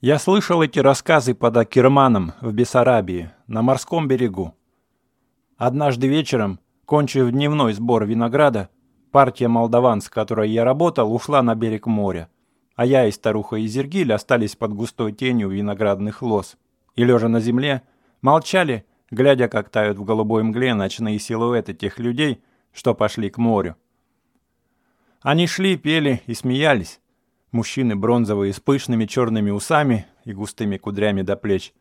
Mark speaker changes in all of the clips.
Speaker 1: Я слышал эти рассказы под Акерманом в Бессарабии, на морском берегу. Однажды вечером, кончив дневной сбор винограда, партия молдаван, с которой я работал, ушла на берег моря, а я и старуха Изергиль остались под густой тенью виноградных лоз. И, лежа на земле, молчали, глядя, как тают в голубой мгле ночные силуэты тех людей, что пошли к морю. Они шли, пели и смеялись, Мужчины бронзовые с пышными черными усами и густыми кудрями до плеч.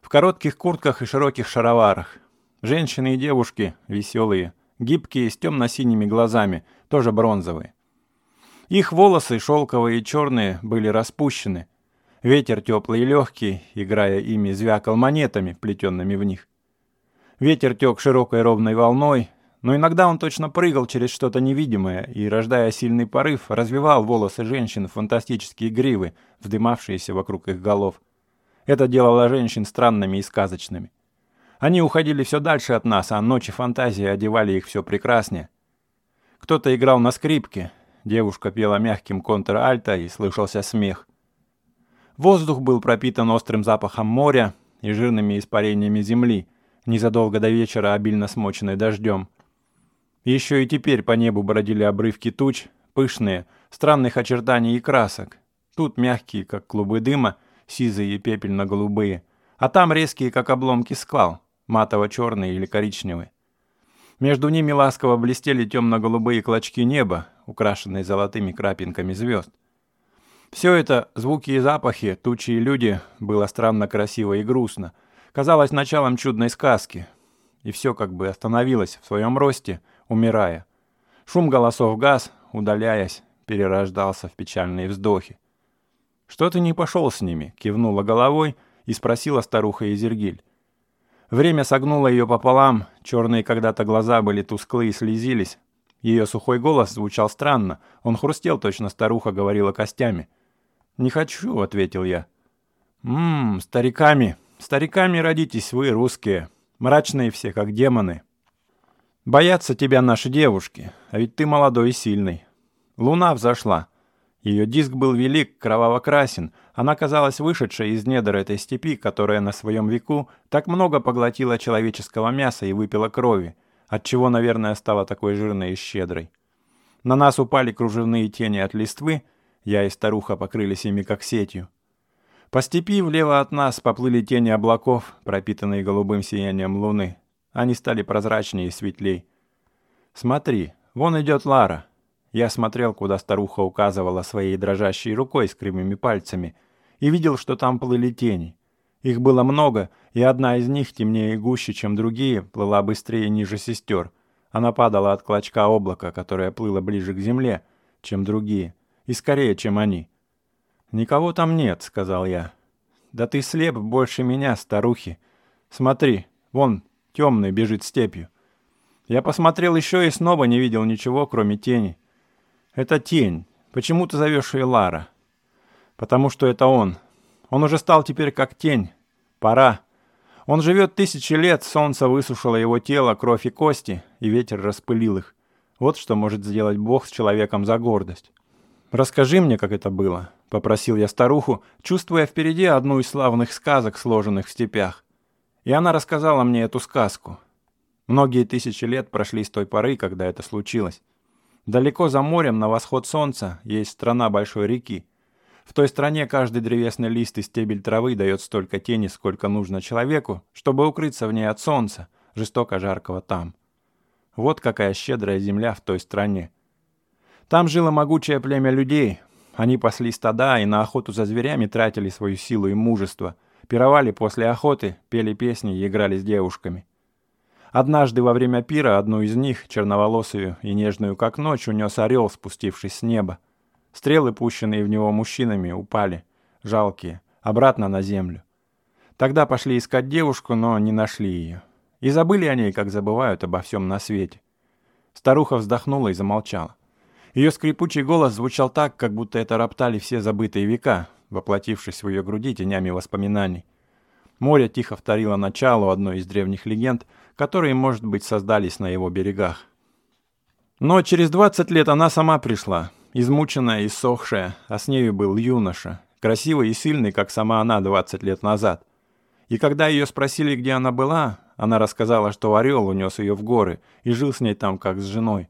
Speaker 1: В коротких куртках и широких шароварах. Женщины и девушки веселые, гибкие, с темно-синими глазами, тоже бронзовые. Их волосы, шелковые и черные, были распущены. Ветер теплый и легкий, играя ими, звякал монетами, плетенными в них. Ветер тек широкой ровной волной, но иногда он точно прыгал через что-то невидимое и, рождая сильный порыв, развивал волосы женщин в фантастические гривы, вздымавшиеся вокруг их голов. Это делало женщин странными и сказочными. Они уходили все дальше от нас, а ночи фантазии одевали их все прекраснее. Кто-то играл на скрипке, девушка пела мягким контр-альто и слышался смех. Воздух был пропитан острым запахом моря и жирными испарениями земли, незадолго до вечера обильно смоченной дождем. Еще и теперь по небу бродили обрывки туч, пышные, странных очертаний и красок. Тут мягкие, как клубы дыма, сизые и пепельно-голубые, а там резкие, как обломки скал, матово-черные или коричневые. Между ними ласково блестели темно-голубые клочки неба, украшенные золотыми крапинками звезд. Все это, звуки и запахи, тучи и люди, было странно красиво и грустно. Казалось началом чудной сказки. И все как бы остановилось в своем росте — умирая. Шум голосов газ, удаляясь, перерождался в печальные вздохи. «Что ты не пошел с ними?» — кивнула головой и спросила старуха Изергиль. Время согнуло ее пополам, черные когда-то глаза были тусклые и слезились. Ее сухой голос звучал странно, он хрустел, точно старуха говорила костями. «Не хочу», — ответил я. «Ммм, стариками, стариками родитесь вы, русские, мрачные все, как демоны». Боятся тебя наши девушки, а ведь ты молодой и сильный. Луна взошла. Ее диск был велик, кроваво-красен. Она казалась вышедшей из недр этой степи, которая на своем веку так много поглотила человеческого мяса и выпила крови, отчего, наверное, стала такой жирной и щедрой. На нас упали кружевные тени от листвы, я и старуха покрылись ими как сетью. По степи влево от нас поплыли тени облаков, пропитанные голубым сиянием луны. Они стали прозрачнее и светлей. «Смотри, вон идет Лара». Я смотрел, куда старуха указывала своей дрожащей рукой с кривыми пальцами, и видел, что там плыли тени. Их было много, и одна из них, темнее и гуще, чем другие, плыла быстрее ниже сестер. Она падала от клочка облака, которое плыло ближе к земле, чем другие, и скорее, чем они. «Никого там нет», — сказал я. «Да ты слеп больше меня, старухи. Смотри, вон темный, бежит степью. Я посмотрел еще и снова не видел ничего, кроме тени. Это тень. Почему ты зовешь ее Лара? Потому что это он. Он уже стал теперь как тень. Пора. Он живет тысячи лет, солнце высушило его тело, кровь и кости, и ветер распылил их. Вот что может сделать Бог с человеком за гордость. «Расскажи мне, как это было», — попросил я старуху, чувствуя впереди одну из славных сказок, сложенных в степях. И она рассказала мне эту сказку. Многие тысячи лет прошли с той поры, когда это случилось. Далеко за морем, на восход солнца, есть страна большой реки. В той стране каждый древесный лист и стебель травы дает столько тени, сколько нужно человеку, чтобы укрыться в ней от солнца, жестоко жаркого там. Вот какая щедрая земля в той стране. Там жило могучее племя людей. Они пасли стада и на охоту за зверями тратили свою силу и мужество – Пировали после охоты, пели песни и играли с девушками. Однажды во время пира одну из них, черноволосую и нежную как ночь, унес орел, спустившись с неба. Стрелы, пущенные в него мужчинами, упали, жалкие, обратно на землю. Тогда пошли искать девушку, но не нашли ее. И забыли о ней, как забывают обо всем на свете. Старуха вздохнула и замолчала. Ее скрипучий голос звучал так, как будто это роптали все забытые века, воплотившись в ее груди тенями воспоминаний. Море тихо вторило начало одной из древних легенд, которые, может быть, создались на его берегах. Но через 20 лет она сама пришла, измученная и сохшая, а с нею был юноша, красивой и сильной, как сама она 20 лет назад. И когда ее спросили, где она была, она рассказала, что орел унес ее в горы и жил с ней там, как с женой.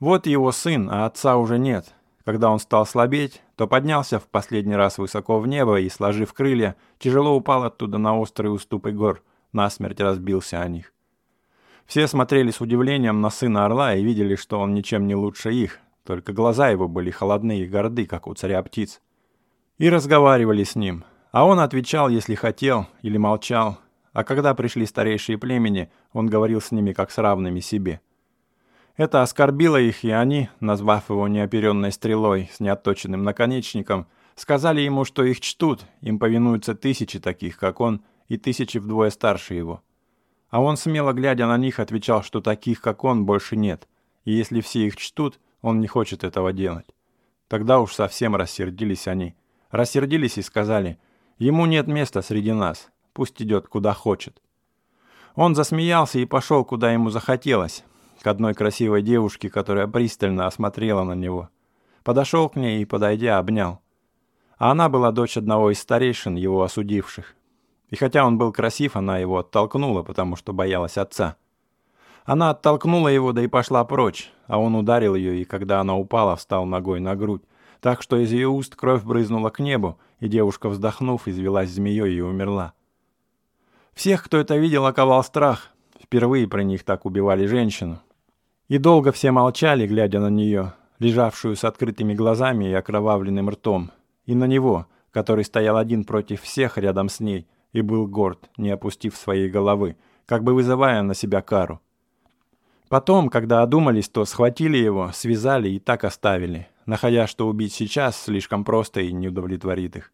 Speaker 1: Вот его сын, а отца уже нет. Когда он стал слабеть, то поднялся в последний раз высоко в небо и, сложив крылья, тяжело упал оттуда на острые уступы гор, насмерть разбился о них. Все смотрели с удивлением на сына орла и видели, что он ничем не лучше их, только глаза его были холодные и горды, как у царя птиц. И разговаривали с ним, а он отвечал, если хотел, или молчал, а когда пришли старейшие племени, он говорил с ними как с равными себе. Это оскорбило их, и они, назвав его неоперенной стрелой с неотточенным наконечником, сказали ему, что их чтут, им повинуются тысячи таких, как он, и тысячи вдвое старше его. А он, смело глядя на них, отвечал, что таких, как он, больше нет, и если все их чтут, он не хочет этого делать. Тогда уж совсем рассердились они. Рассердились и сказали, ему нет места среди нас, пусть идет куда хочет. Он засмеялся и пошел, куда ему захотелось, к одной красивой девушке, которая пристально осмотрела на него. Подошел к ней и, подойдя, обнял. А она была дочь одного из старейшин, его осудивших. И хотя он был красив, она его оттолкнула, потому что боялась отца. Она оттолкнула его, да и пошла прочь, а он ударил ее, и когда она упала, встал ногой на грудь, так что из ее уст кровь брызнула к небу, и девушка, вздохнув, извелась змеей и умерла. Всех, кто это видел, оковал страх. Впервые про них так убивали женщину. И долго все молчали, глядя на нее, лежавшую с открытыми глазами и окровавленным ртом, и на него, который стоял один против всех рядом с ней, и был горд, не опустив своей головы, как бы вызывая на себя кару. Потом, когда одумались, то схватили его, связали и так оставили, находя, что убить сейчас слишком просто и не удовлетворит их.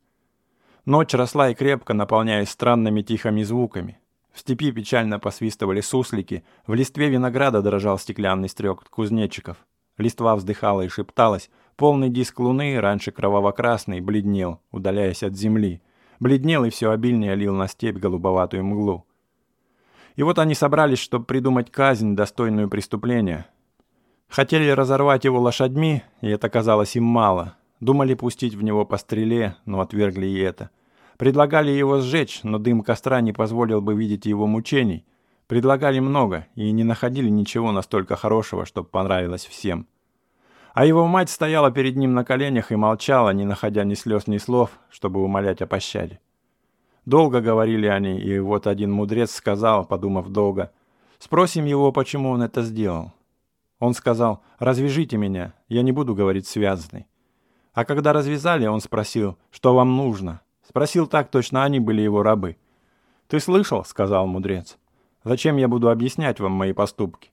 Speaker 1: Ночь росла и крепко, наполняясь странными тихими звуками. В степи печально посвистывали суслики, в листве винограда дрожал стеклянный стрек кузнечиков. Листва вздыхала и шепталась, полный диск луны, раньше кроваво-красный, бледнел, удаляясь от земли — бледнел и все обильнее лил на степь голубоватую мглу. И вот они собрались, чтобы придумать казнь, достойную преступления. Хотели разорвать его лошадьми, и это казалось им мало. Думали пустить в него по стреле, но отвергли и это. Предлагали его сжечь, но дым костра не позволил бы видеть его мучений. Предлагали много и не находили ничего настолько хорошего, чтобы понравилось всем. А его мать стояла перед ним на коленях и молчала, не находя ни слез, ни слов, чтобы умолять о пощаде. Долго говорили они, и вот один мудрец сказал, подумав долго, «Спросим его, почему он это сделал». Он сказал, «Развяжите меня, я не буду говорить связанный». А когда развязали, он спросил, «Что вам нужно?» Спросил так, точно они были его рабы. «Ты слышал?» — сказал мудрец. «Зачем я буду объяснять вам мои поступки?»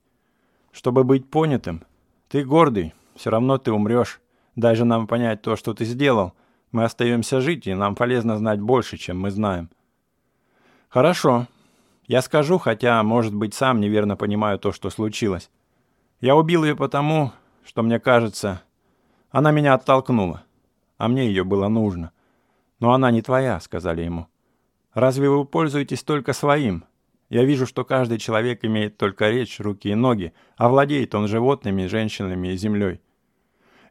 Speaker 1: «Чтобы быть понятым. Ты гордый, все равно ты умрешь. Даже нам понять то, что ты сделал. Мы остаемся жить, и нам полезно знать больше, чем мы знаем. Хорошо. Я скажу, хотя, может быть, сам неверно понимаю то, что случилось. Я убил ее потому, что, мне кажется, она меня оттолкнула. А мне ее было нужно. Но она не твоя, сказали ему. Разве вы пользуетесь только своим? Я вижу, что каждый человек имеет только речь, руки и ноги, а владеет он животными, женщинами и землей.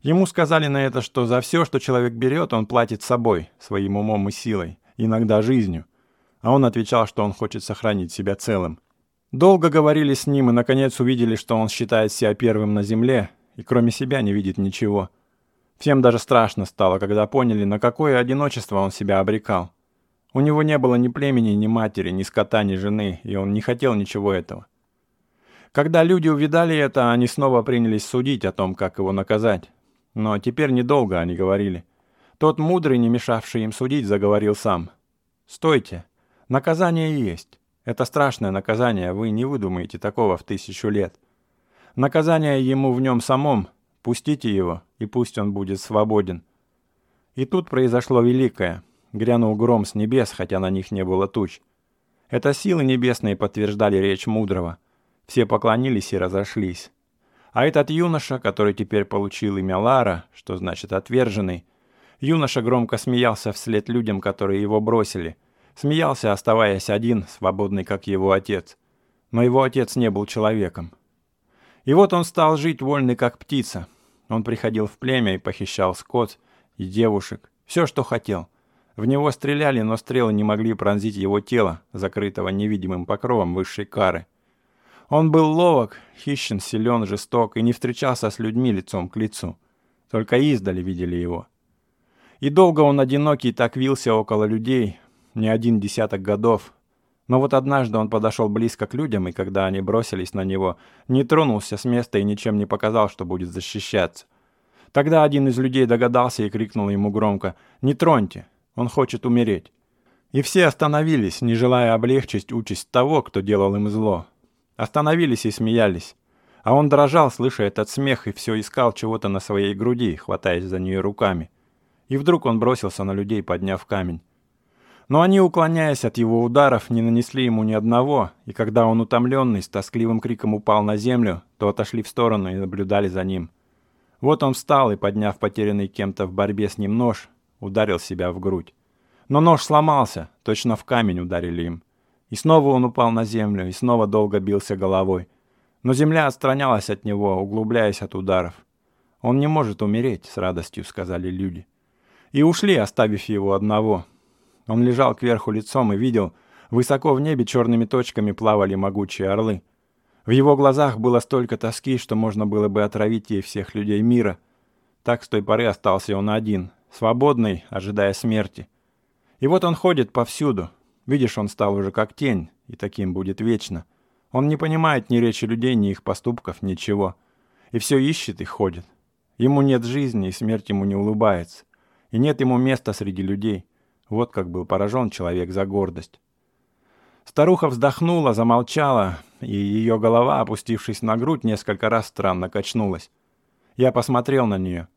Speaker 1: Ему сказали на это, что за все, что человек берет, он платит собой, своим умом и силой, иногда жизнью. А он отвечал, что он хочет сохранить себя целым. Долго говорили с ним и, наконец, увидели, что он считает себя первым на земле и кроме себя не видит ничего. Всем даже страшно стало, когда поняли, на какое одиночество он себя обрекал. У него не было ни племени, ни матери, ни скота, ни жены, и он не хотел ничего этого. Когда люди увидали это, они снова принялись судить о том, как его наказать. Но теперь недолго они говорили. Тот мудрый, не мешавший им судить, заговорил сам. «Стойте! Наказание есть. Это страшное наказание, вы не выдумаете такого в тысячу лет. Наказание ему в нем самом. Пустите его, и пусть он будет свободен». И тут произошло великое. Грянул гром с небес, хотя на них не было туч. Это силы небесные подтверждали речь мудрого. Все поклонились и разошлись. А этот юноша, который теперь получил имя Лара, что значит «отверженный», юноша громко смеялся вслед людям, которые его бросили. Смеялся, оставаясь один, свободный, как его отец. Но его отец не был человеком. И вот он стал жить вольный, как птица. Он приходил в племя и похищал скот и девушек, Все, что хотел. В него стреляли, но стрелы не могли пронзить его тело, закрытого невидимым покровом высшей кары. Он был ловок, хищен, силен, жесток и не встречался с людьми лицом к лицу. Только издали видели его. И долго он одинокий так вился около людей, не один десяток годов. Но вот однажды он подошел близко к людям, и когда они бросились на него, не тронулся с места и ничем не показал, что будет защищаться. Тогда один из людей догадался и крикнул ему громко «Не троньте! Он хочет умереть. И все остановились, не желая облегчить участь того, кто делал им зло. Остановились и смеялись. А он дрожал, слыша этот смех, и все искал чего-то на своей груди, хватаясь за нее руками. И вдруг он бросился на людей, подняв камень. Но они, уклоняясь от его ударов, не нанесли ему ни одного, и когда он утомленный, с тоскливым криком упал на землю, то отошли в сторону и наблюдали за ним. Вот он встал и, подняв потерянный кем-то в борьбе с ним нож, ударил себя в грудь. Но нож сломался, точно в камень ударили им. И снова он упал на землю, и снова долго бился головой. Но земля отстранялась от него, углубляясь от ударов. «Он не может умереть», — с радостью сказали люди. И ушли, оставив его одного. Он лежал кверху лицом и видел, высоко в небе черными точками плавали могучие орлы. В его глазах было столько тоски, что можно было бы отравить ей всех людей мира. Так с той поры остался он один, свободный, ожидая смерти. И вот он ходит повсюду. Видишь, он стал уже как тень, и таким будет вечно. Он не понимает ни речи людей, ни их поступков, ничего. И все ищет и ходит. Ему нет жизни, и смерть ему не улыбается. И нет ему места среди людей. Вот как был поражен человек за гордость. Старуха вздохнула, замолчала, и ее голова, опустившись на грудь, несколько раз странно качнулась. Я посмотрел на нее.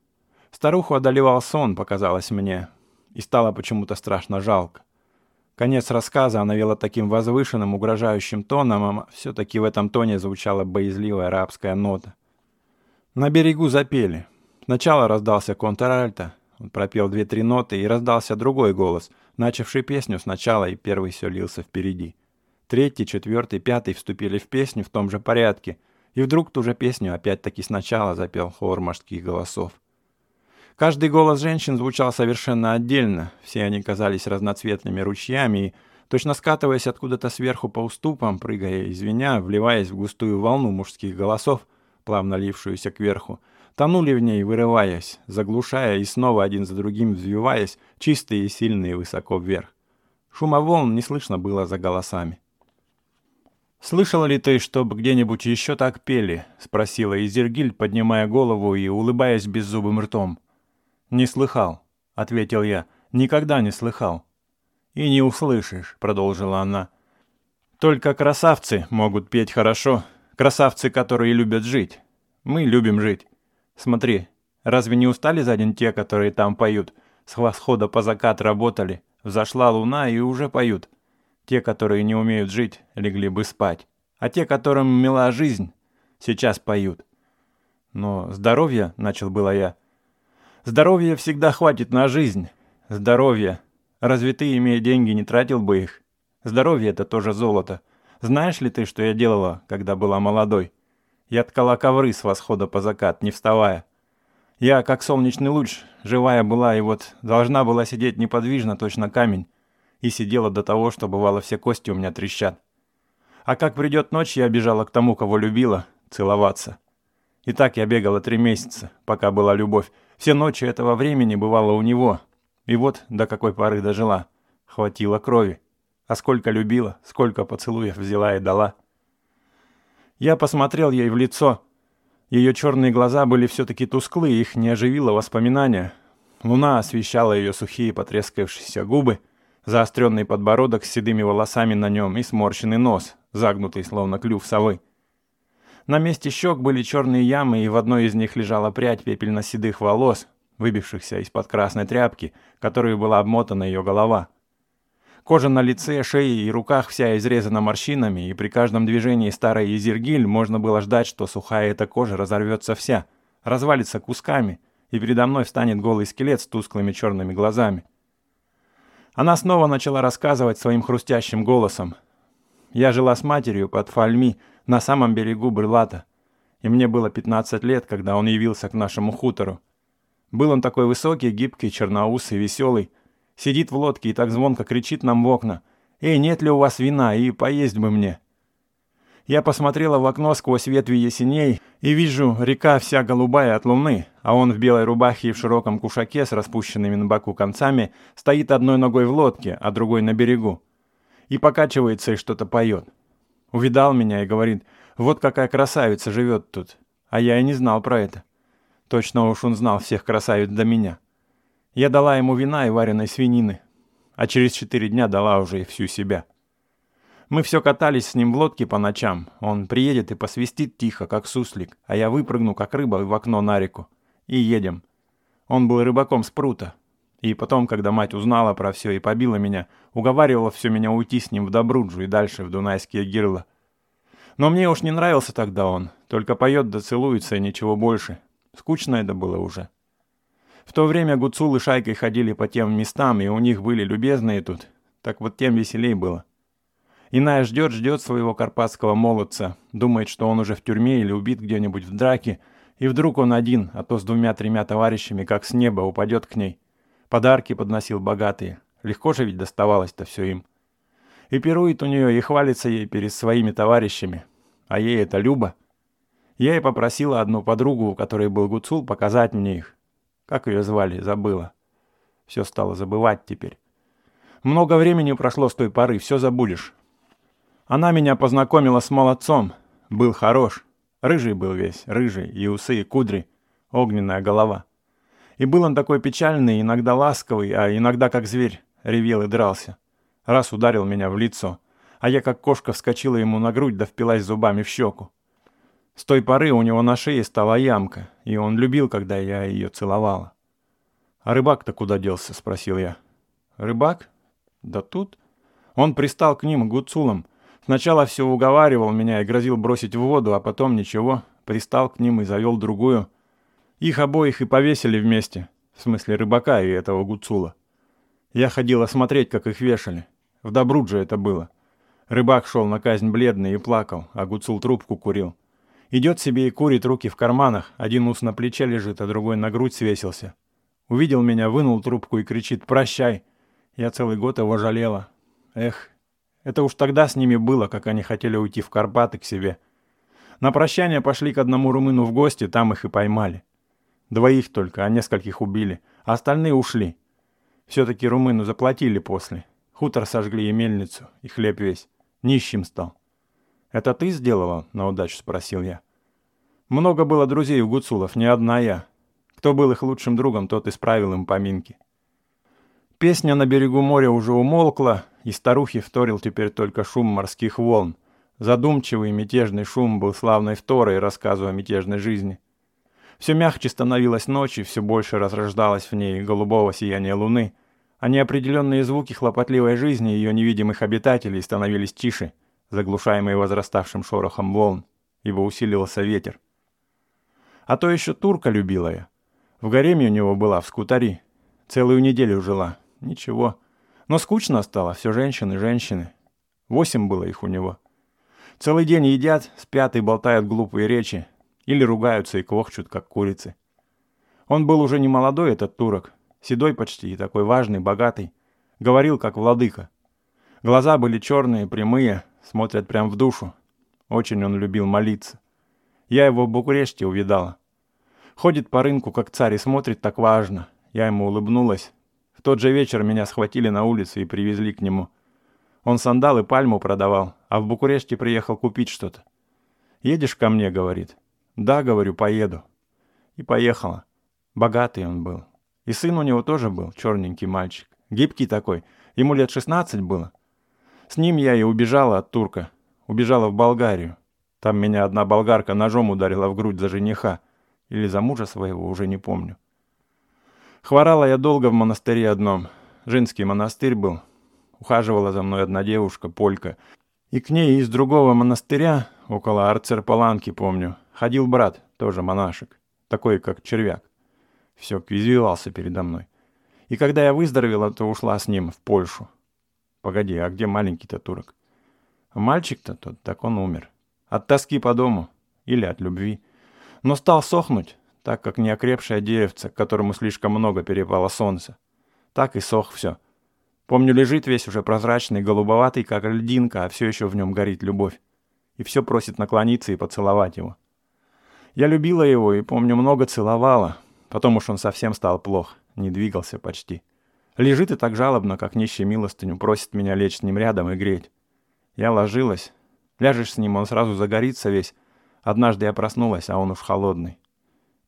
Speaker 1: Старуху одолевал сон, показалось мне, и стало почему-то страшно жалко. Конец рассказа она вела таким возвышенным, угрожающим тоном, а все-таки в этом тоне звучала боязливая арабская нота. На берегу запели. Сначала раздался контральто, он пропел две-три ноты, и раздался другой голос, начавший песню сначала, и первый все лился впереди. Третий, четвертый, пятый вступили в песню в том же порядке, и вдруг ту же песню опять-таки сначала запел хор мужских голосов. Каждый голос женщин звучал совершенно отдельно, все они казались разноцветными ручьями и, точно скатываясь откуда-то сверху по уступам, прыгая и звеня, вливаясь в густую волну мужских голосов, плавно лившуюся кверху, тонули в ней, вырываясь, заглушая и снова один за другим взвиваясь, чистые и сильные высоко вверх. Шума волн не слышно было за голосами. «Слышала ли ты, чтоб где-нибудь еще так пели?» — спросила Изергиль, поднимая голову и улыбаясь беззубым ртом. «Не слыхал», — ответил я, — «никогда не слыхал». «И не услышишь», — продолжила она. «Только красавцы могут петь хорошо, красавцы, которые любят жить. Мы любим жить. Смотри, разве не устали за день те, которые там поют? С восхода по закат работали, взошла луна и уже поют. Те, которые не умеют жить, легли бы спать. А те, которым мила жизнь, сейчас поют. Но здоровье, начал было я, Здоровья всегда хватит на жизнь. Здоровье. Разве ты, имея деньги, не тратил бы их? Здоровье — это тоже золото. Знаешь ли ты, что я делала, когда была молодой? Я ткала ковры с восхода по закат, не вставая. Я, как солнечный луч, живая была и вот должна была сидеть неподвижно, точно камень. И сидела до того, что бывало все кости у меня трещат. А как придет ночь, я бежала к тому, кого любила, целоваться. И так я бегала три месяца, пока была любовь, все ночи этого времени бывало у него. И вот до какой поры дожила. Хватило крови. А сколько любила, сколько поцелуев взяла и дала. Я посмотрел ей в лицо. Ее черные глаза были все-таки тусклые, их не оживило воспоминания. Луна освещала ее сухие потрескавшиеся губы, заостренный подбородок с седыми волосами на нем и сморщенный нос, загнутый словно клюв совы. На месте щек были черные ямы, и в одной из них лежала прядь пепельно-седых волос, выбившихся из-под красной тряпки, которой была обмотана ее голова. Кожа на лице, шее и руках вся изрезана морщинами, и при каждом движении старой Изергиль можно было ждать, что сухая эта кожа разорвется вся, развалится кусками, и передо мной встанет голый скелет с тусклыми черными глазами. Она снова начала рассказывать своим хрустящим голосом. Я жила с матерью под Фальми, на самом берегу Брылата, и мне было 15 лет, когда он явился к нашему хутору. Был он такой высокий, гибкий, черноусый, веселый. Сидит в лодке и так звонко кричит нам в окна. «Эй, нет ли у вас вина? И поесть бы мне!» Я посмотрела в окно сквозь ветви ясеней и вижу, река вся голубая от луны, а он в белой рубахе и в широком кушаке с распущенными на боку концами стоит одной ногой в лодке, а другой на берегу. И покачивается и что-то поет. Увидал меня и говорит, вот какая красавица живет тут. А я и не знал про это. Точно уж он знал всех красавиц до меня. Я дала ему вина и вареной свинины, а через четыре дня дала уже и всю себя. Мы все катались с ним в лодке по ночам. Он приедет и посвистит тихо, как суслик, а я выпрыгну, как рыба, в окно на реку. И едем. Он был рыбаком с прута. И потом, когда мать узнала про все и побила меня, уговаривала все меня уйти с ним в Добруджу и дальше в Дунайские гирла. Но мне уж не нравился тогда он, только поет да целуется и ничего больше. Скучно это было уже. В то время Гуцул и Шайкой ходили по тем местам, и у них были любезные тут. Так вот тем веселей было. Иная ждет-ждет своего карпатского молодца, думает, что он уже в тюрьме или убит где-нибудь в драке, и вдруг он один, а то с двумя-тремя товарищами, как с неба, упадет к ней. Подарки подносил богатые. Легко же ведь доставалось-то все им. И пирует у нее, и хвалится ей перед своими товарищами. А ей это Люба. Я и попросила одну подругу, у которой был гуцул, показать мне их. Как ее звали, забыла. Все стало забывать теперь. Много времени прошло с той поры, все забудешь. Она меня познакомила с молодцом. Был хорош. Рыжий был весь, рыжий, и усы, и кудри, огненная голова. И был он такой печальный, иногда ласковый, а иногда как зверь, ревел и дрался. Раз ударил меня в лицо, а я как кошка вскочила ему на грудь да впилась зубами в щеку. С той поры у него на шее стала ямка, и он любил, когда я ее целовала. «А рыбак-то куда делся?» — спросил я. «Рыбак? Да тут». Он пристал к ним гуцулом, Сначала все уговаривал меня и грозил бросить в воду, а потом ничего, пристал к ним и завел другую. Их обоих и повесили вместе, в смысле рыбака и этого гуцула. Я ходила смотреть, как их вешали. В Добрудже это было. Рыбак шел на казнь бледный и плакал, а гуцул трубку курил. Идет себе и курит руки в карманах, один ус на плече лежит, а другой на грудь свесился. Увидел меня, вынул трубку и кричит «Прощай!» Я целый год его жалела. Эх, это уж тогда с ними было, как они хотели уйти в Карпаты к себе. На прощание пошли к одному румыну в гости, там их и поймали. Двоих только, а нескольких убили, а остальные ушли. Все-таки румыну заплатили после. Хутор сожгли и мельницу, и хлеб весь. Нищим стал. «Это ты сделала?» — на удачу спросил я. Много было друзей у гуцулов, не одна я. Кто был их лучшим другом, тот исправил им поминки. Песня на берегу моря уже умолкла, и старухи вторил теперь только шум морских волн. Задумчивый мятежный шум был славной второй рассказу о мятежной жизни. Все мягче становилось ночь, и все больше разрождалось в ней голубого сияния луны, а неопределенные звуки хлопотливой жизни ее невидимых обитателей становились тише, заглушаемые возраставшим шорохом волн, ибо усиливался ветер. А то еще турка любила я. В гареме у него была, в скутари. Целую неделю жила, Ничего. Но скучно стало, все женщины, женщины. Восемь было их у него. Целый день едят, спят и болтают глупые речи. Или ругаются и квохчут, как курицы. Он был уже не молодой, этот турок. Седой почти и такой важный, богатый. Говорил, как владыка. Глаза были черные, прямые, смотрят прям в душу. Очень он любил молиться. Я его в Букуреште увидала. Ходит по рынку, как царь, и смотрит так важно. Я ему улыбнулась, в тот же вечер меня схватили на улице и привезли к нему. Он сандалы пальму продавал, а в Букуреште приехал купить что-то. «Едешь ко мне?» — говорит. «Да», — говорю, — «поеду». И поехала. Богатый он был. И сын у него тоже был, черненький мальчик. Гибкий такой. Ему лет 16 было. С ним я и убежала от турка. Убежала в Болгарию. Там меня одна болгарка ножом ударила в грудь за жениха. Или за мужа своего, уже не помню. Хворала я долго в монастыре одном. Женский монастырь был. Ухаживала за мной одна девушка, полька. И к ней из другого монастыря, около Арцерпаланки, помню, ходил брат, тоже монашек, такой, как червяк. Все, извивался передо мной. И когда я выздоровела, то ушла с ним в Польшу. Погоди, а где маленький-то турок? Мальчик-то тот, так он умер. От тоски по дому или от любви. Но стал сохнуть, так как неокрепшее деревце, которому слишком много перепало солнца. Так и сох все. Помню, лежит весь уже прозрачный, голубоватый, как льдинка, а все еще в нем горит любовь. И все просит наклониться и поцеловать его. Я любила его и, помню, много целовала. Потом уж он совсем стал плох, не двигался почти. Лежит и так жалобно, как нищий милостыню, просит меня лечь с ним рядом и греть. Я ложилась. Ляжешь с ним, он сразу загорится весь. Однажды я проснулась, а он уж холодный.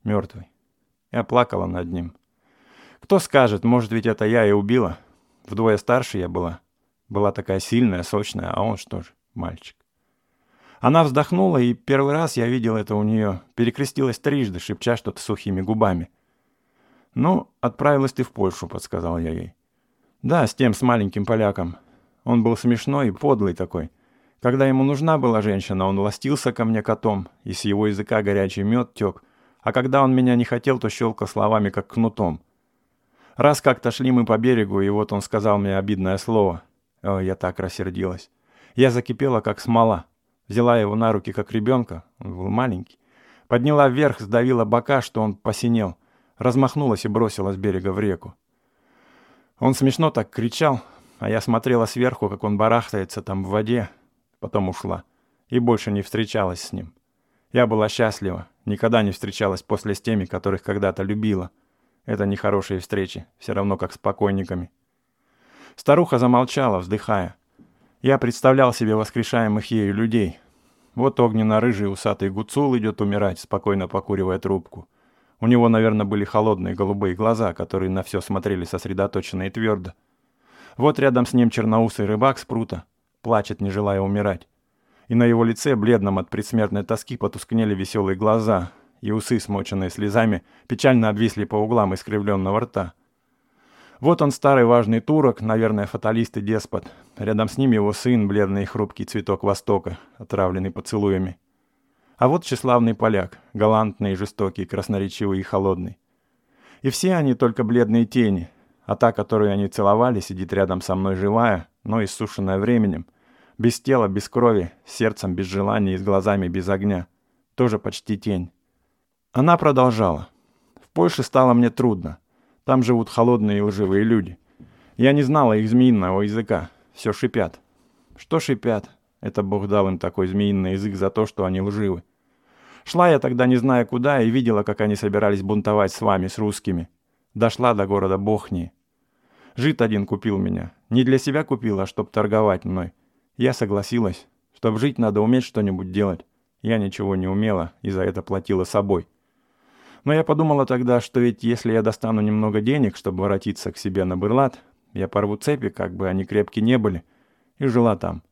Speaker 1: Мертвый. Я плакала над ним. Кто скажет, может ведь это я и убила. Вдвое старше я была. Была такая сильная, сочная, а он что ж, мальчик. Она вздохнула, и первый раз я видел это у нее. Перекрестилась трижды, шепча что-то сухими губами. «Ну, отправилась ты в Польшу», — подсказал я ей. «Да, с тем, с маленьким поляком. Он был смешной и подлый такой. Когда ему нужна была женщина, он ластился ко мне котом, и с его языка горячий мед тек, а когда он меня не хотел, то щелкал словами, как кнутом. Раз как-то шли мы по берегу, и вот он сказал мне обидное слово. О, я так рассердилась. Я закипела, как смола. Взяла его на руки, как ребенка, он был маленький. Подняла вверх, сдавила бока, что он посинел. Размахнулась и бросила с берега в реку. Он смешно так кричал, а я смотрела сверху, как он барахтается там в воде. Потом ушла. И больше не встречалась с ним. Я была счастлива. Никогда не встречалась после с теми, которых когда-то любила. Это нехорошие встречи, все равно как с покойниками. Старуха замолчала, вздыхая. Я представлял себе воскрешаемых ею людей. Вот огненно-рыжий усатый гуцул идет умирать, спокойно покуривая трубку. У него, наверное, были холодные голубые глаза, которые на все смотрели сосредоточенно и твердо. Вот рядом с ним черноусый рыбак с прута, плачет, не желая умирать. И на его лице, бледном от предсмертной тоски, потускнели веселые глаза, и усы, смоченные слезами, печально обвисли по углам искривленного рта. Вот он, старый важный турок, наверное, фаталист и деспот. Рядом с ним его сын, бледный и хрупкий цветок Востока, отравленный поцелуями. А вот тщеславный поляк, галантный, жестокий, красноречивый и холодный. И все они только бледные тени, а та, которую они целовали, сидит рядом со мной живая, но иссушенная временем, без тела, без крови, сердцем без желания и с глазами без огня. Тоже почти тень. Она продолжала. В Польше стало мне трудно. Там живут холодные и лживые люди. Я не знала их змеиного языка. Все шипят. Что шипят? Это Бог дал им такой змеиный язык за то, что они лживы. Шла я тогда не зная куда и видела, как они собирались бунтовать с вами, с русскими. Дошла до города Бохнии. Жид один купил меня. Не для себя купил, а чтоб торговать мной. Я согласилась. Чтоб жить, надо уметь что-нибудь делать. Я ничего не умела и за это платила собой. Но я подумала тогда, что ведь если я достану немного денег, чтобы воротиться к себе на Бырлат, я порву цепи, как бы они крепкие не были, и жила там.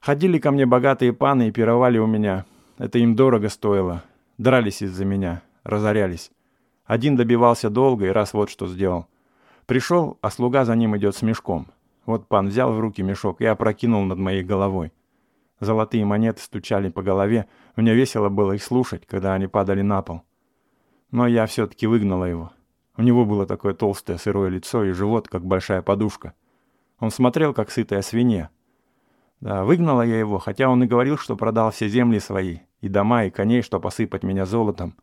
Speaker 1: Ходили ко мне богатые паны и пировали у меня. Это им дорого стоило. Дрались из-за меня, разорялись. Один добивался долго и раз вот что сделал. Пришел, а слуга за ним идет с мешком. Вот пан взял в руки мешок и опрокинул над моей головой. Золотые монеты стучали по голове, мне весело было их слушать, когда они падали на пол. Но я все-таки выгнала его. У него было такое толстое сырое лицо и живот, как большая подушка. Он смотрел, как сытая свинья. Да, выгнала я его, хотя он и говорил, что продал все земли свои, и дома, и коней, что посыпать меня золотом.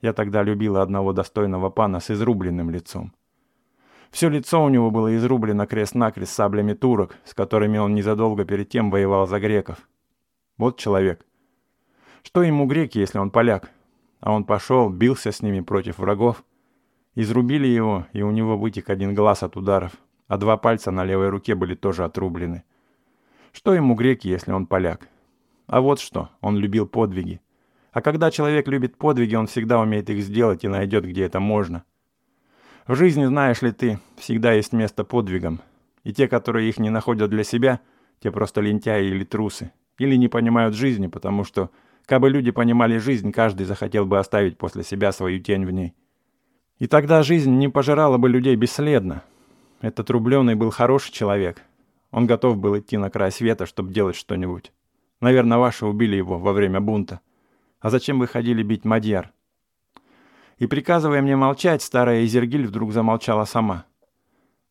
Speaker 1: Я тогда любила одного достойного пана с изрубленным лицом. Все лицо у него было изрублено крест-накрест саблями турок, с которыми он незадолго перед тем воевал за греков. Вот человек. Что ему греки, если он поляк? А он пошел, бился с ними против врагов. Изрубили его, и у него вытек один глаз от ударов, а два пальца на левой руке были тоже отрублены. Что ему греки, если он поляк? А вот что, он любил подвиги. А когда человек любит подвиги, он всегда умеет их сделать и найдет, где это можно. В жизни, знаешь ли ты, всегда есть место подвигам. И те, которые их не находят для себя, те просто лентяи или трусы. Или не понимают жизни, потому что Кабы люди понимали жизнь, каждый захотел бы оставить после себя свою тень в ней. И тогда жизнь не пожирала бы людей бесследно. Этот рубленый был хороший человек. Он готов был идти на край света, чтобы делать что-нибудь. Наверное, ваши убили его во время бунта. А зачем вы ходили бить Мадьяр? И приказывая мне молчать, старая Изергиль вдруг замолчала сама.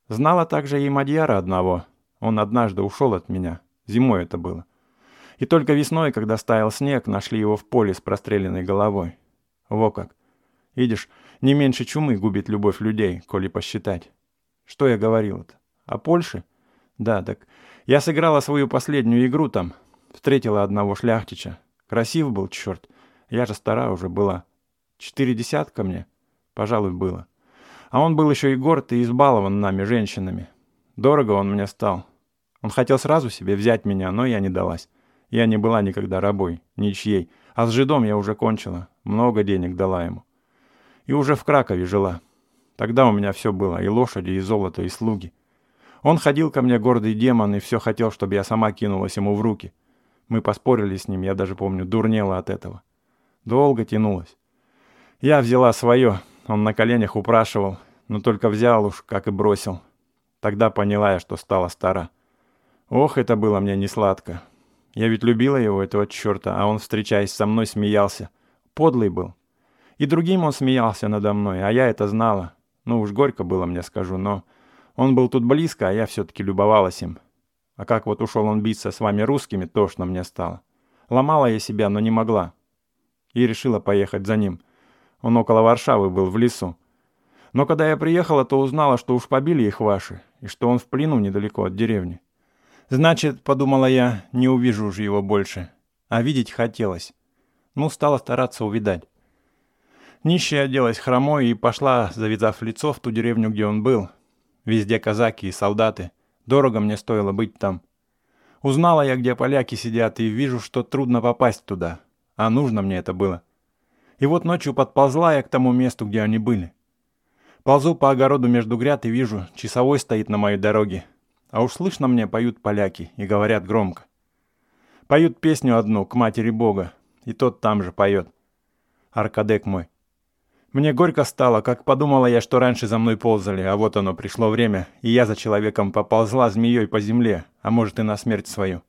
Speaker 1: Знала также и Мадьяра одного. Он однажды ушел от меня. Зимой это было. И только весной, когда стаял снег, нашли его в поле с простреленной головой. Во как. Видишь, не меньше чумы губит любовь людей, коли посчитать. Что я говорил-то? О Польше? Да, так я сыграла свою последнюю игру там. Встретила одного шляхтича. Красив был, черт. Я же стара уже была. Четыре десятка мне, пожалуй, было. А он был еще и горд и избалован нами, женщинами. Дорого он мне стал. Он хотел сразу себе взять меня, но я не далась. Я не была никогда рабой, ничьей. А с жидом я уже кончила. Много денег дала ему. И уже в Кракове жила. Тогда у меня все было. И лошади, и золото, и слуги. Он ходил ко мне гордый демон и все хотел, чтобы я сама кинулась ему в руки. Мы поспорили с ним, я даже помню, дурнела от этого. Долго тянулось. Я взяла свое, он на коленях упрашивал, но только взял уж, как и бросил. Тогда поняла я, что стала стара. Ох, это было мне не сладко. Я ведь любила его, этого черта, а он, встречаясь со мной, смеялся. Подлый был. И другим он смеялся надо мной, а я это знала. Ну уж горько было мне, скажу, но... Он был тут близко, а я все-таки любовалась им. А как вот ушел он биться с вами русскими, тошно мне стало. Ломала я себя, но не могла. И решила поехать за ним. Он около Варшавы был, в лесу. Но когда я приехала, то узнала, что уж побили их ваши, и что он в плену недалеко от деревни. Значит, подумала я, не увижу же его больше. А видеть хотелось. Ну, стала стараться увидать. Нищая оделась хромой и пошла, завязав лицо, в ту деревню, где он был. Везде казаки и солдаты. Дорого мне стоило быть там. Узнала я, где поляки сидят, и вижу, что трудно попасть туда. А нужно мне это было. И вот ночью подползла я к тому месту, где они были. Ползу по огороду между гряд и вижу, часовой стоит на моей дороге. А уж слышно мне поют поляки и говорят громко. Поют песню одну к матери Бога, и тот там же поет. Аркадек мой. Мне горько стало, как подумала я, что раньше за мной ползали, а вот оно, пришло время, и я за человеком поползла змеей по земле, а может и на смерть свою.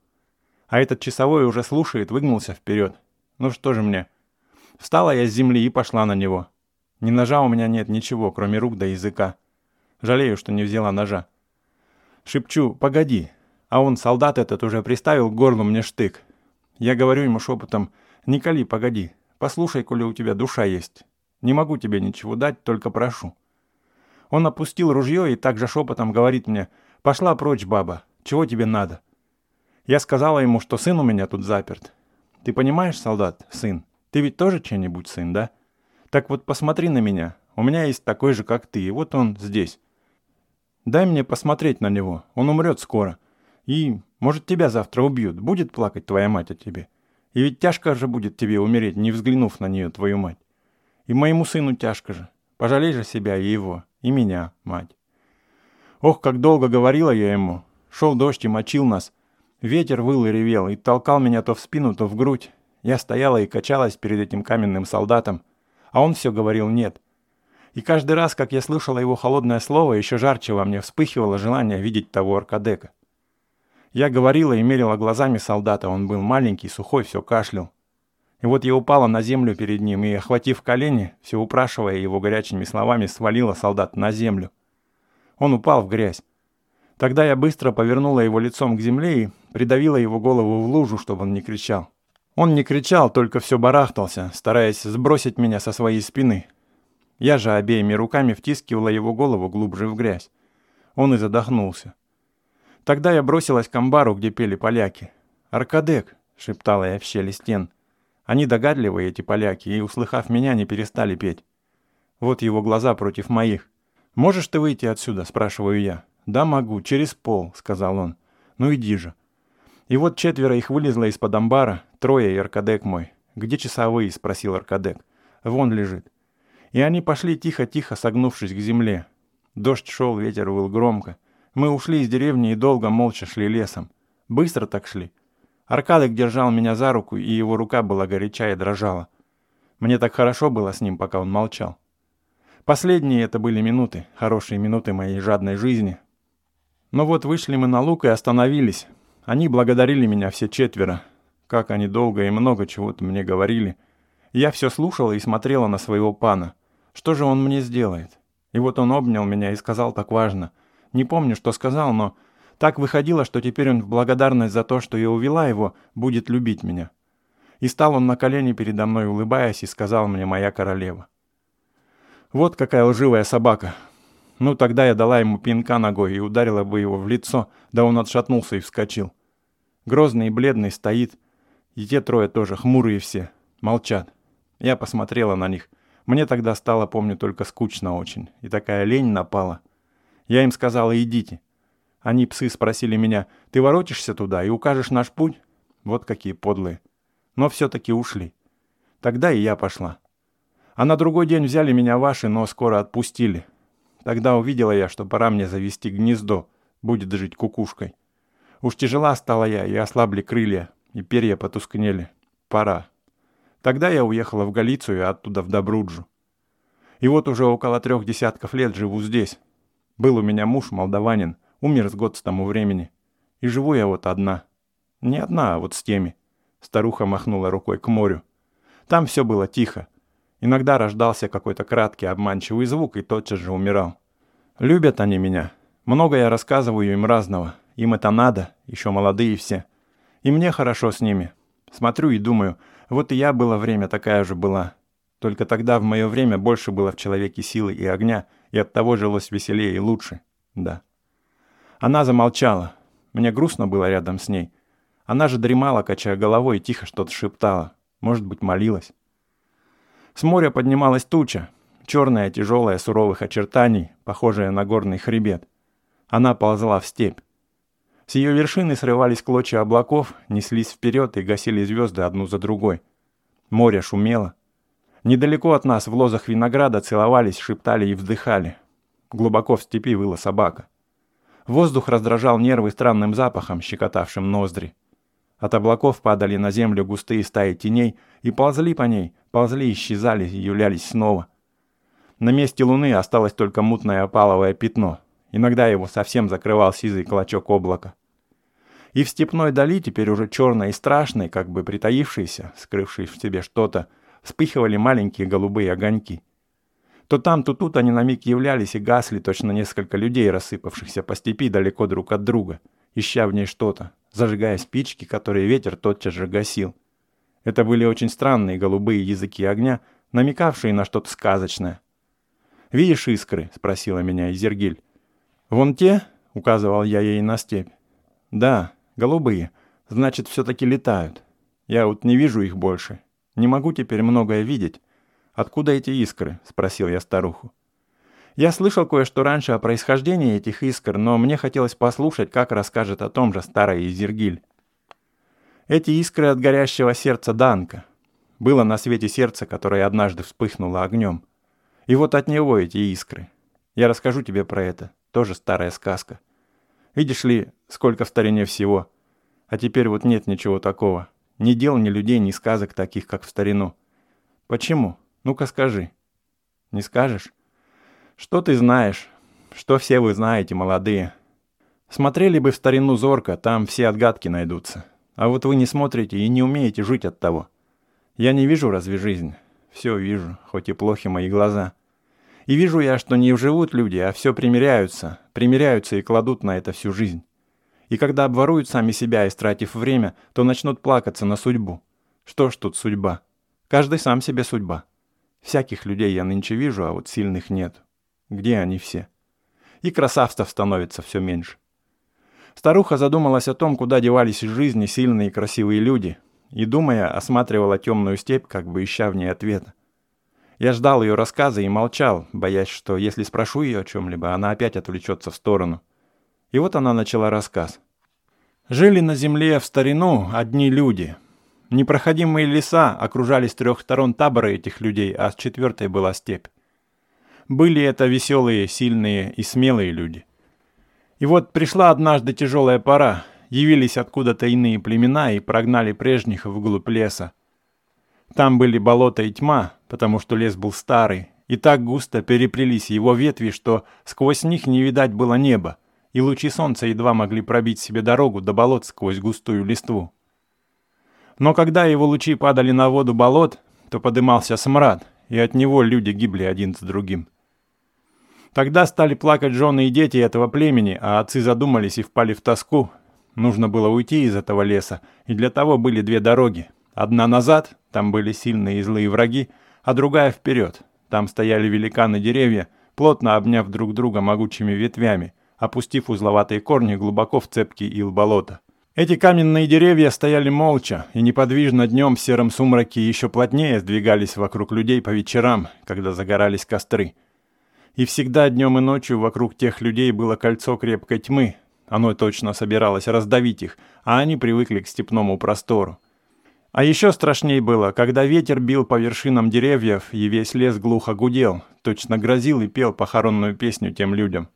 Speaker 1: А этот часовой уже слушает, выгнулся вперед. Ну что же мне? Встала я с земли и пошла на него. Ни ножа у меня нет ничего, кроме рук да языка. Жалею, что не взяла ножа. Шепчу «погоди», а он, солдат этот, уже приставил к горлу мне штык. Я говорю ему шепотом «Николи, погоди, послушай, коли у тебя душа есть». Не могу тебе ничего дать, только прошу». Он опустил ружье и также шепотом говорит мне, «Пошла прочь, баба, чего тебе надо?» Я сказала ему, что сын у меня тут заперт. «Ты понимаешь, солдат, сын, ты ведь тоже чей-нибудь сын, да? Так вот посмотри на меня, у меня есть такой же, как ты, и вот он здесь. Дай мне посмотреть на него, он умрет скоро. И, может, тебя завтра убьют, будет плакать твоя мать о тебе. И ведь тяжко же будет тебе умереть, не взглянув на нее, твою мать. И моему сыну тяжко же. Пожалей же себя и его, и меня, мать. Ох, как долго говорила я ему. Шел дождь и мочил нас. Ветер выл и ревел, и толкал меня то в спину, то в грудь. Я стояла и качалась перед этим каменным солдатом, а он все говорил «нет». И каждый раз, как я слышала его холодное слово, еще жарче во мне вспыхивало желание видеть того Аркадека. Я говорила и мерила глазами солдата, он был маленький, сухой, все кашлял. И вот я упала на землю перед ним и, охватив колени, все упрашивая его горячими словами, свалила солдат на землю. Он упал в грязь. Тогда я быстро повернула его лицом к земле и придавила его голову в лужу, чтобы он не кричал. Он не кричал, только все барахтался, стараясь сбросить меня со своей спины. Я же обеими руками втискивала его голову глубже в грязь. Он и задохнулся. Тогда я бросилась к амбару, где пели поляки. «Аркадек!» — шептала я в щели стен. Они догадливые, эти поляки, и, услыхав меня, не перестали петь. Вот его глаза против моих. «Можешь ты выйти отсюда?» – спрашиваю я. «Да, могу, через пол», – сказал он. «Ну иди же». И вот четверо их вылезло из-под амбара, трое и Аркадек мой. «Где часовые?» – спросил Аркадек. «Вон лежит». И они пошли тихо-тихо, согнувшись к земле. Дождь шел, ветер выл громко. Мы ушли из деревни и долго молча шли лесом. Быстро так шли. Аркадик держал меня за руку, и его рука была горяча и дрожала. Мне так хорошо было с ним, пока он молчал. Последние это были минуты, хорошие минуты моей жадной жизни. Но вот вышли мы на луг и остановились. Они благодарили меня все четверо. Как они долго и много чего-то мне говорили. Я все слушала и смотрела на своего пана. Что же он мне сделает? И вот он обнял меня и сказал так важно. Не помню, что сказал, но так выходило, что теперь он в благодарность за то, что я увела его, будет любить меня. И стал он на колени передо мной, улыбаясь, и сказал мне «моя королева». Вот какая лживая собака. Ну, тогда я дала ему пинка ногой и ударила бы его в лицо, да он отшатнулся и вскочил. Грозный и бледный стоит, и те трое тоже, хмурые все, молчат. Я посмотрела на них. Мне тогда стало, помню, только скучно очень, и такая лень напала. Я им сказала, идите. Они, псы, спросили меня, ты воротишься туда и укажешь наш путь? Вот какие подлые. Но все-таки ушли. Тогда и я пошла. А на другой день взяли меня ваши, но скоро отпустили. Тогда увидела я, что пора мне завести гнездо, будет жить кукушкой. Уж тяжела стала я, и ослабли крылья, и перья потускнели. Пора. Тогда я уехала в Галицию, а оттуда в Добруджу. И вот уже около трех десятков лет живу здесь. Был у меня муж, молдаванин, умер с год с тому времени. И живу я вот одна. Не одна, а вот с теми. Старуха махнула рукой к морю. Там все было тихо. Иногда рождался какой-то краткий обманчивый звук и тотчас же умирал. Любят они меня. Много я рассказываю им разного. Им это надо, еще молодые все. И мне хорошо с ними. Смотрю и думаю, вот и я было время такая же была. Только тогда в мое время больше было в человеке силы и огня, и от того жилось веселее и лучше. Да. Она замолчала. Мне грустно было рядом с ней. Она же дремала, качая головой, и тихо что-то шептала. Может быть, молилась. С моря поднималась туча, черная, тяжелая, суровых очертаний, похожая на горный хребет. Она ползла в степь. С ее вершины срывались клочья облаков, неслись вперед и гасили звезды одну за другой. Море шумело. Недалеко от нас в лозах винограда целовались, шептали и вздыхали. Глубоко в степи выла собака. Воздух раздражал нервы странным запахом, щекотавшим ноздри. От облаков падали на землю густые стаи теней и ползли по ней, ползли, исчезали являлись снова. На месте луны осталось только мутное опаловое пятно. Иногда его совсем закрывал сизый клочок облака. И в степной дали, теперь уже черной и страшной, как бы притаившейся, скрывшей в себе что-то, вспыхивали маленькие голубые огоньки. То там, то тут они на миг являлись и гасли точно несколько людей, рассыпавшихся по степи далеко друг от друга, ища в ней что-то, зажигая спички, которые ветер тотчас же гасил. Это были очень странные голубые языки огня, намекавшие на что-то сказочное. «Видишь искры?» — спросила меня Изергиль. «Вон те?» — указывал я ей на степь. «Да, голубые. Значит, все-таки летают. Я вот не вижу их больше. Не могу теперь многое видеть. Откуда эти искры?» — спросил я старуху. Я слышал кое-что раньше о происхождении этих искр, но мне хотелось послушать, как расскажет о том же старая Изергиль. Эти искры от горящего сердца Данка. Было на свете сердце, которое однажды вспыхнуло огнем. И вот от него эти искры. Я расскажу тебе про это. Тоже старая сказка. Видишь ли, сколько в старине всего. А теперь вот нет ничего такого. Ни дел, ни людей, ни сказок таких, как в старину. Почему? Ну-ка скажи. Не скажешь? Что ты знаешь? Что все вы знаете, молодые? Смотрели бы в старину зорко, там все отгадки найдутся. А вот вы не смотрите и не умеете жить от того. Я не вижу разве жизнь? Все вижу, хоть и плохи мои глаза. И вижу я, что не живут люди, а все примиряются, примиряются и кладут на это всю жизнь. И когда обворуют сами себя, истратив время, то начнут плакаться на судьбу. Что ж тут судьба? Каждый сам себе судьба. Всяких людей я нынче вижу, а вот сильных нет. Где они все? И красавцев становится все меньше. Старуха задумалась о том, куда девались из жизни сильные и красивые люди, и, думая, осматривала темную степь, как бы ища в ней ответа. Я ждал ее рассказа и молчал, боясь, что если спрошу ее о чем-либо, она опять отвлечется в сторону. И вот она начала рассказ. Жили на земле в старину одни люди. Непроходимые леса окружали с трех сторон табора этих людей, а с четвертой была степь. Были это веселые, сильные и смелые люди – и вот пришла однажды тяжелая пора. Явились откуда-то иные племена и прогнали прежних вглубь леса. Там были болото и тьма, потому что лес был старый, и так густо переплелись его ветви, что сквозь них не видать было неба, и лучи солнца едва могли пробить себе дорогу до болот сквозь густую листву. Но когда его лучи падали на воду болот, то подымался смрад, и от него люди гибли один с другим. Тогда стали плакать жены и дети этого племени, а отцы задумались и впали в тоску. Нужно было уйти из этого леса, и для того были две дороги. Одна назад, там были сильные и злые враги, а другая вперед, Там стояли великаны деревья, плотно обняв друг друга могучими ветвями, опустив узловатые корни глубоко в цепкий ил болота. Эти каменные деревья стояли молча и неподвижно днем в сером сумраке еще плотнее сдвигались вокруг людей по вечерам, когда загорались костры. И всегда днем и ночью вокруг тех людей было кольцо крепкой тьмы. Оно точно собиралось раздавить их, а они привыкли к степному простору. А еще страшней было, когда ветер бил по вершинам деревьев, и весь лес глухо гудел, точно грозил и пел похоронную песню тем людям.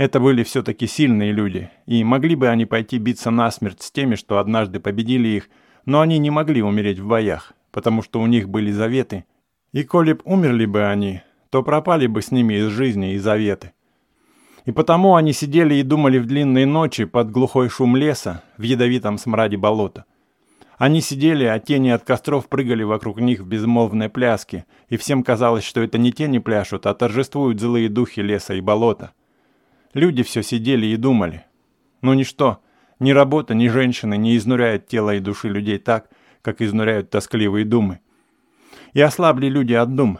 Speaker 1: Это были все-таки сильные люди, и могли бы они пойти биться насмерть с теми, что однажды победили их, но они не могли умереть в боях, потому что у них были заветы, и коли б умерли бы они, то пропали бы с ними из жизни и заветы. И потому они сидели и думали в длинные ночи под глухой шум леса в ядовитом смраде болота. Они сидели, а тени от костров прыгали вокруг них в безмолвной пляске, и всем казалось, что это не тени пляшут, а торжествуют злые духи леса и болота. Люди все сидели и думали. Но ничто, ни работа, ни женщины не изнуряют тело и души людей так, как изнуряют тоскливые думы. И ослабли люди от дум.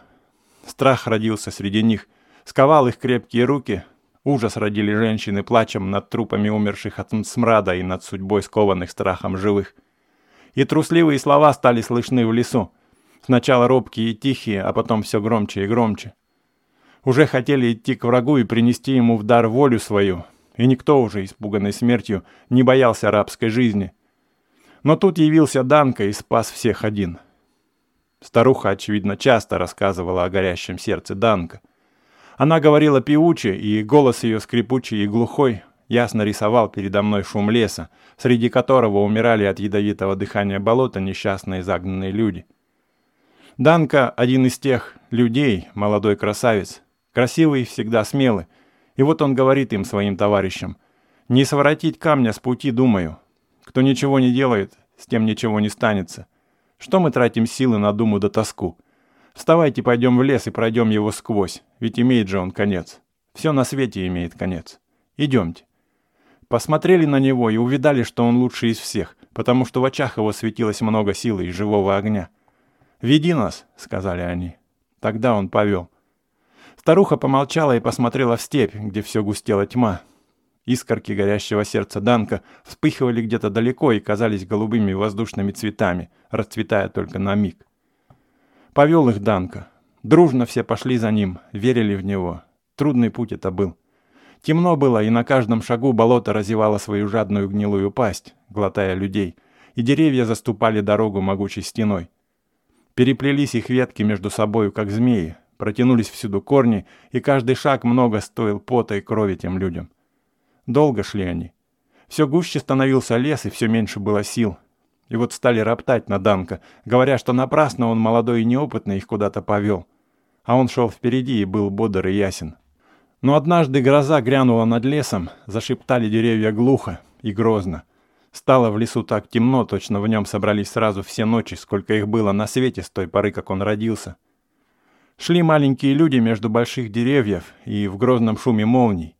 Speaker 1: Страх родился среди них, сковал их крепкие руки, ужас родили женщины плачем над трупами умерших от смрада и над судьбой скованных страхом живых – и трусливые слова стали слышны в лесу. Сначала робкие и тихие, а потом все громче и громче. Уже хотели идти к врагу и принести ему в дар волю свою, и никто уже, испуганный смертью, не боялся рабской жизни. Но тут явился Данка и спас всех один. Старуха, очевидно, часто рассказывала о горящем сердце Данка. Она говорила певуче, и голос ее скрипучий и глухой ясно рисовал передо мной шум леса, среди которого умирали от ядовитого дыхания болота несчастные загнанные люди. Данка – один из тех людей, молодой красавец, красивый, всегда смелый, и вот он говорит им, своим товарищам, «Не своротить камня с пути, думаю. Кто ничего не делает, с тем ничего не станется. Что мы тратим силы на думу да тоску? Вставайте, пойдем в лес и пройдем его сквозь, ведь имеет же он конец. Все на свете имеет конец. Идемте». Посмотрели на него и увидали, что он лучший из всех, потому что в очах его светилось много силы и живого огня. «Веди нас», — сказали они. Тогда он повел. Старуха помолчала и посмотрела в степь, где все густела тьма. Искорки горящего сердца Данка вспыхивали где-то далеко и казались голубыми воздушными цветами, расцветая только на миг. Повел их Данка. Дружно все пошли за ним, верили в него. Трудный путь это был. Темно было, и на каждом шагу болото разевало свою жадную гнилую пасть, глотая людей, и деревья заступали дорогу могучей стеной. Переплелись их ветки между собою, как змеи, протянулись всюду корни, и каждый шаг много стоил пота и крови тем людям. Долго шли они. Все гуще становился лес, и все меньше было сил. И вот стали роптать на Данка, говоря, что напрасно он молодой и неопытный их куда-то повел. А он шел впереди и был бодр и ясен. Но однажды гроза грянула над лесом, зашептали деревья глухо и грозно. Стало в лесу так темно, точно в нем собрались сразу все ночи, сколько их было на свете с той поры, как он родился. Шли маленькие люди между больших деревьев и в грозном шуме молний.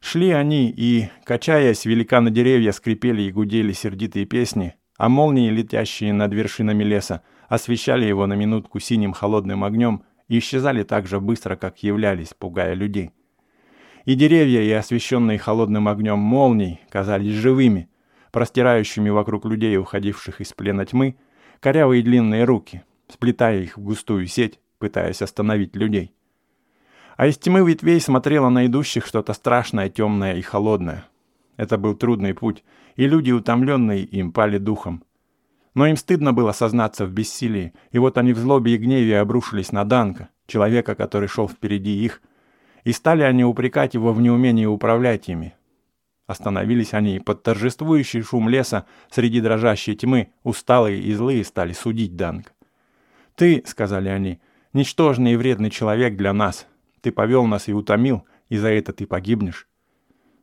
Speaker 1: Шли они и, качаясь, великаны деревья скрипели и гудели сердитые песни, а молнии, летящие над вершинами леса, освещали его на минутку синим холодным огнем и исчезали так же быстро, как являлись, пугая людей и деревья, и освещенные холодным огнем молний, казались живыми, простирающими вокруг людей, уходивших из плена тьмы, корявые длинные руки, сплетая их в густую сеть, пытаясь остановить людей. А из тьмы ветвей смотрело на идущих что-то страшное, темное и холодное. Это был трудный путь, и люди, утомленные им, пали духом. Но им стыдно было сознаться в бессилии, и вот они в злобе и гневе обрушились на Данка, человека, который шел впереди их, и стали они упрекать его в неумении управлять ими. Остановились они, и под торжествующий шум леса среди дрожащей тьмы, усталые и злые стали судить Данг. «Ты, — сказали они, — ничтожный и вредный человек для нас. Ты повел нас и утомил, и за это ты погибнешь».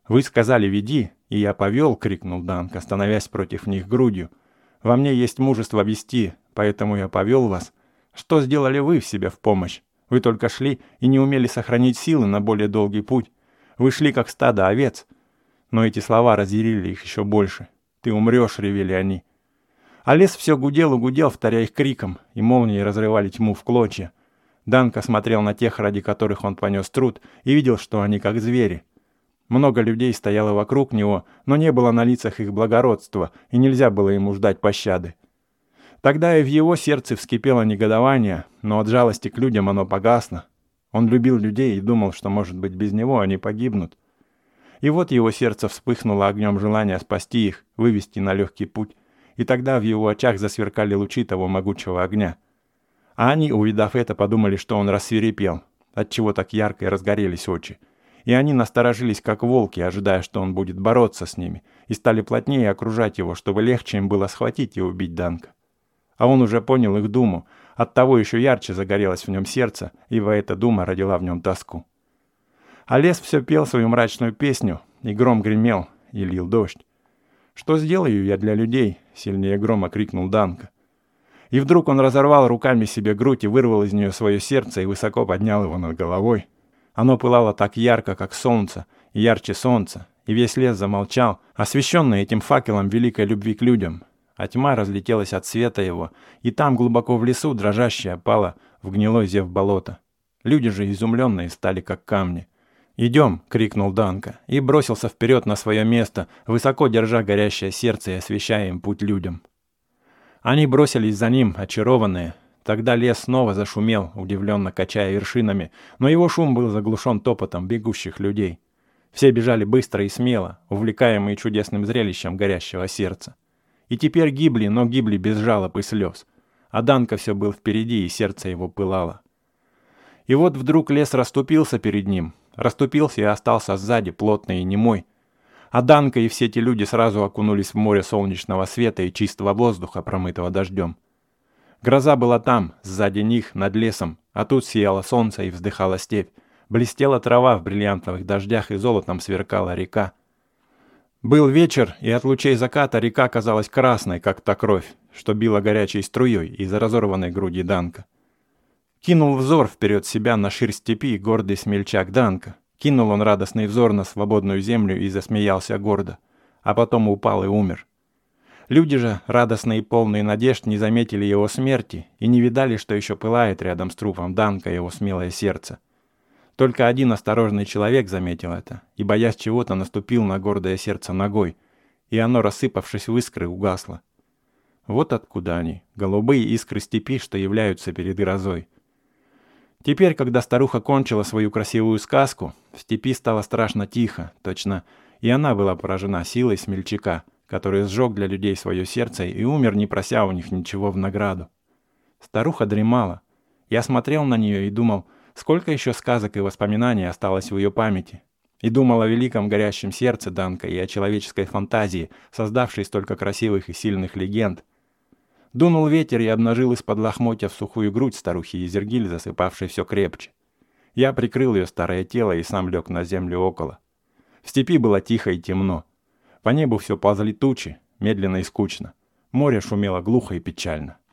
Speaker 1: «Вы сказали, веди, и я повел!» — крикнул Данг, становясь против них грудью. «Во мне есть мужество вести, поэтому я повел вас. Что сделали вы в себе в помощь? Вы только шли и не умели сохранить силы на более долгий путь. Вы шли, как стадо овец. Но эти слова разъярили их еще больше. «Ты умрешь», — ревели они. А лес все гудел и гудел, вторя их криком, и молнии разрывали тьму в клочья. Данка смотрел на тех, ради которых он понес труд, и видел, что они как звери. Много людей стояло вокруг него, но не было на лицах их благородства, и нельзя было ему ждать пощады. Тогда и в его сердце вскипело негодование, но от жалости к людям оно погасло. Он любил людей и думал, что, может быть, без него они погибнут. И вот его сердце вспыхнуло огнем желания спасти их, вывести на легкий путь, и тогда в его очах засверкали лучи того могучего огня. Они, увидав это, подумали, что он рассверепел, отчего так ярко и разгорелись очи. И они насторожились, как волки, ожидая, что он будет бороться с ними, и стали плотнее окружать его, чтобы легче им было схватить и убить Данка. А он уже понял их думу, оттого еще ярче загорелось в нем сердце, ибо эта дума родила в нем тоску. А лес все пел свою мрачную песню, и гром гремел, и лил дождь. «Что сделаю я для людей?» — сильнее грома крикнул Данка. И вдруг он разорвал руками себе грудь и вырвал из нее свое сердце и высоко поднял его над головой. Оно пылало так ярко, как солнце, и ярче солнца, и весь лес замолчал, освещенный этим факелом великой любви к людям. А тьма разлетелась от света его, и там, глубоко в лесу, дрожащая пала в гнилой зев болота. Люди же изумленные стали, как камни. «Идем!» — крикнул Данка и бросился вперед на свое место, высоко держа горящее сердце и освещая им путь людям. Они бросились за ним, очарованные. Тогда лес снова зашумел, удивленно качая вершинами, но его шум был заглушен топотом бегущих людей. Все бежали быстро и смело, увлекаемые чудесным зрелищем горящего сердца. И теперь гибли, но гибли без жалоб и слез. А Данка все был впереди, и сердце его пылало. И вот вдруг лес расступился перед ним, расступился и остался сзади, плотный и немой. А Данка и все эти люди сразу окунулись в море солнечного света и чистого воздуха, промытого дождем. Гроза была там, сзади них, над лесом, а тут сияло солнце и вздыхала степь. Блестела трава в бриллиантовых дождях и золотом сверкала река. Был вечер, и от лучей заката река казалась красной, как та кровь, что била горячей струей из разорванной груди Данка. Кинул взор вперед себя на ширь степи гордый смельчак Данка. Кинул он радостный взор на свободную землю и засмеялся гордо. А потом упал и умер. Люди же, радостные и полные надежд, не заметили его смерти и не видали, что еще пылает рядом с трупом Данка его смелое сердце. Только один осторожный человек заметил это и, боясь чего-то, наступил на гордое сердце ногой, и оно, рассыпавшись в искры, угасло. Вот откуда они, голубые искры степи, что являются перед грозой. Теперь, когда старуха кончила свою красивую сказку, в степи стало страшно тихо, точно, и она была поражена силой смельчака, который сжег для людей свое сердце и умер, не прося у них ничего в награду. Старуха дремала. Я смотрел на нее и думал, сколько еще сказок и воспоминаний осталось в ее памяти. И думал о великом горящем сердце Данка и о человеческой фантазии, создавшей столько красивых и сильных легенд, Дунул ветер и обнажил из-под лохмотья в сухую грудь старухи Езергиль, засыпавшей все крепче. Я прикрыл ее старое тело и сам лег на землю около. В степи было тихо и темно. По небу все ползли тучи, медленно и скучно. Море шумело глухо и печально.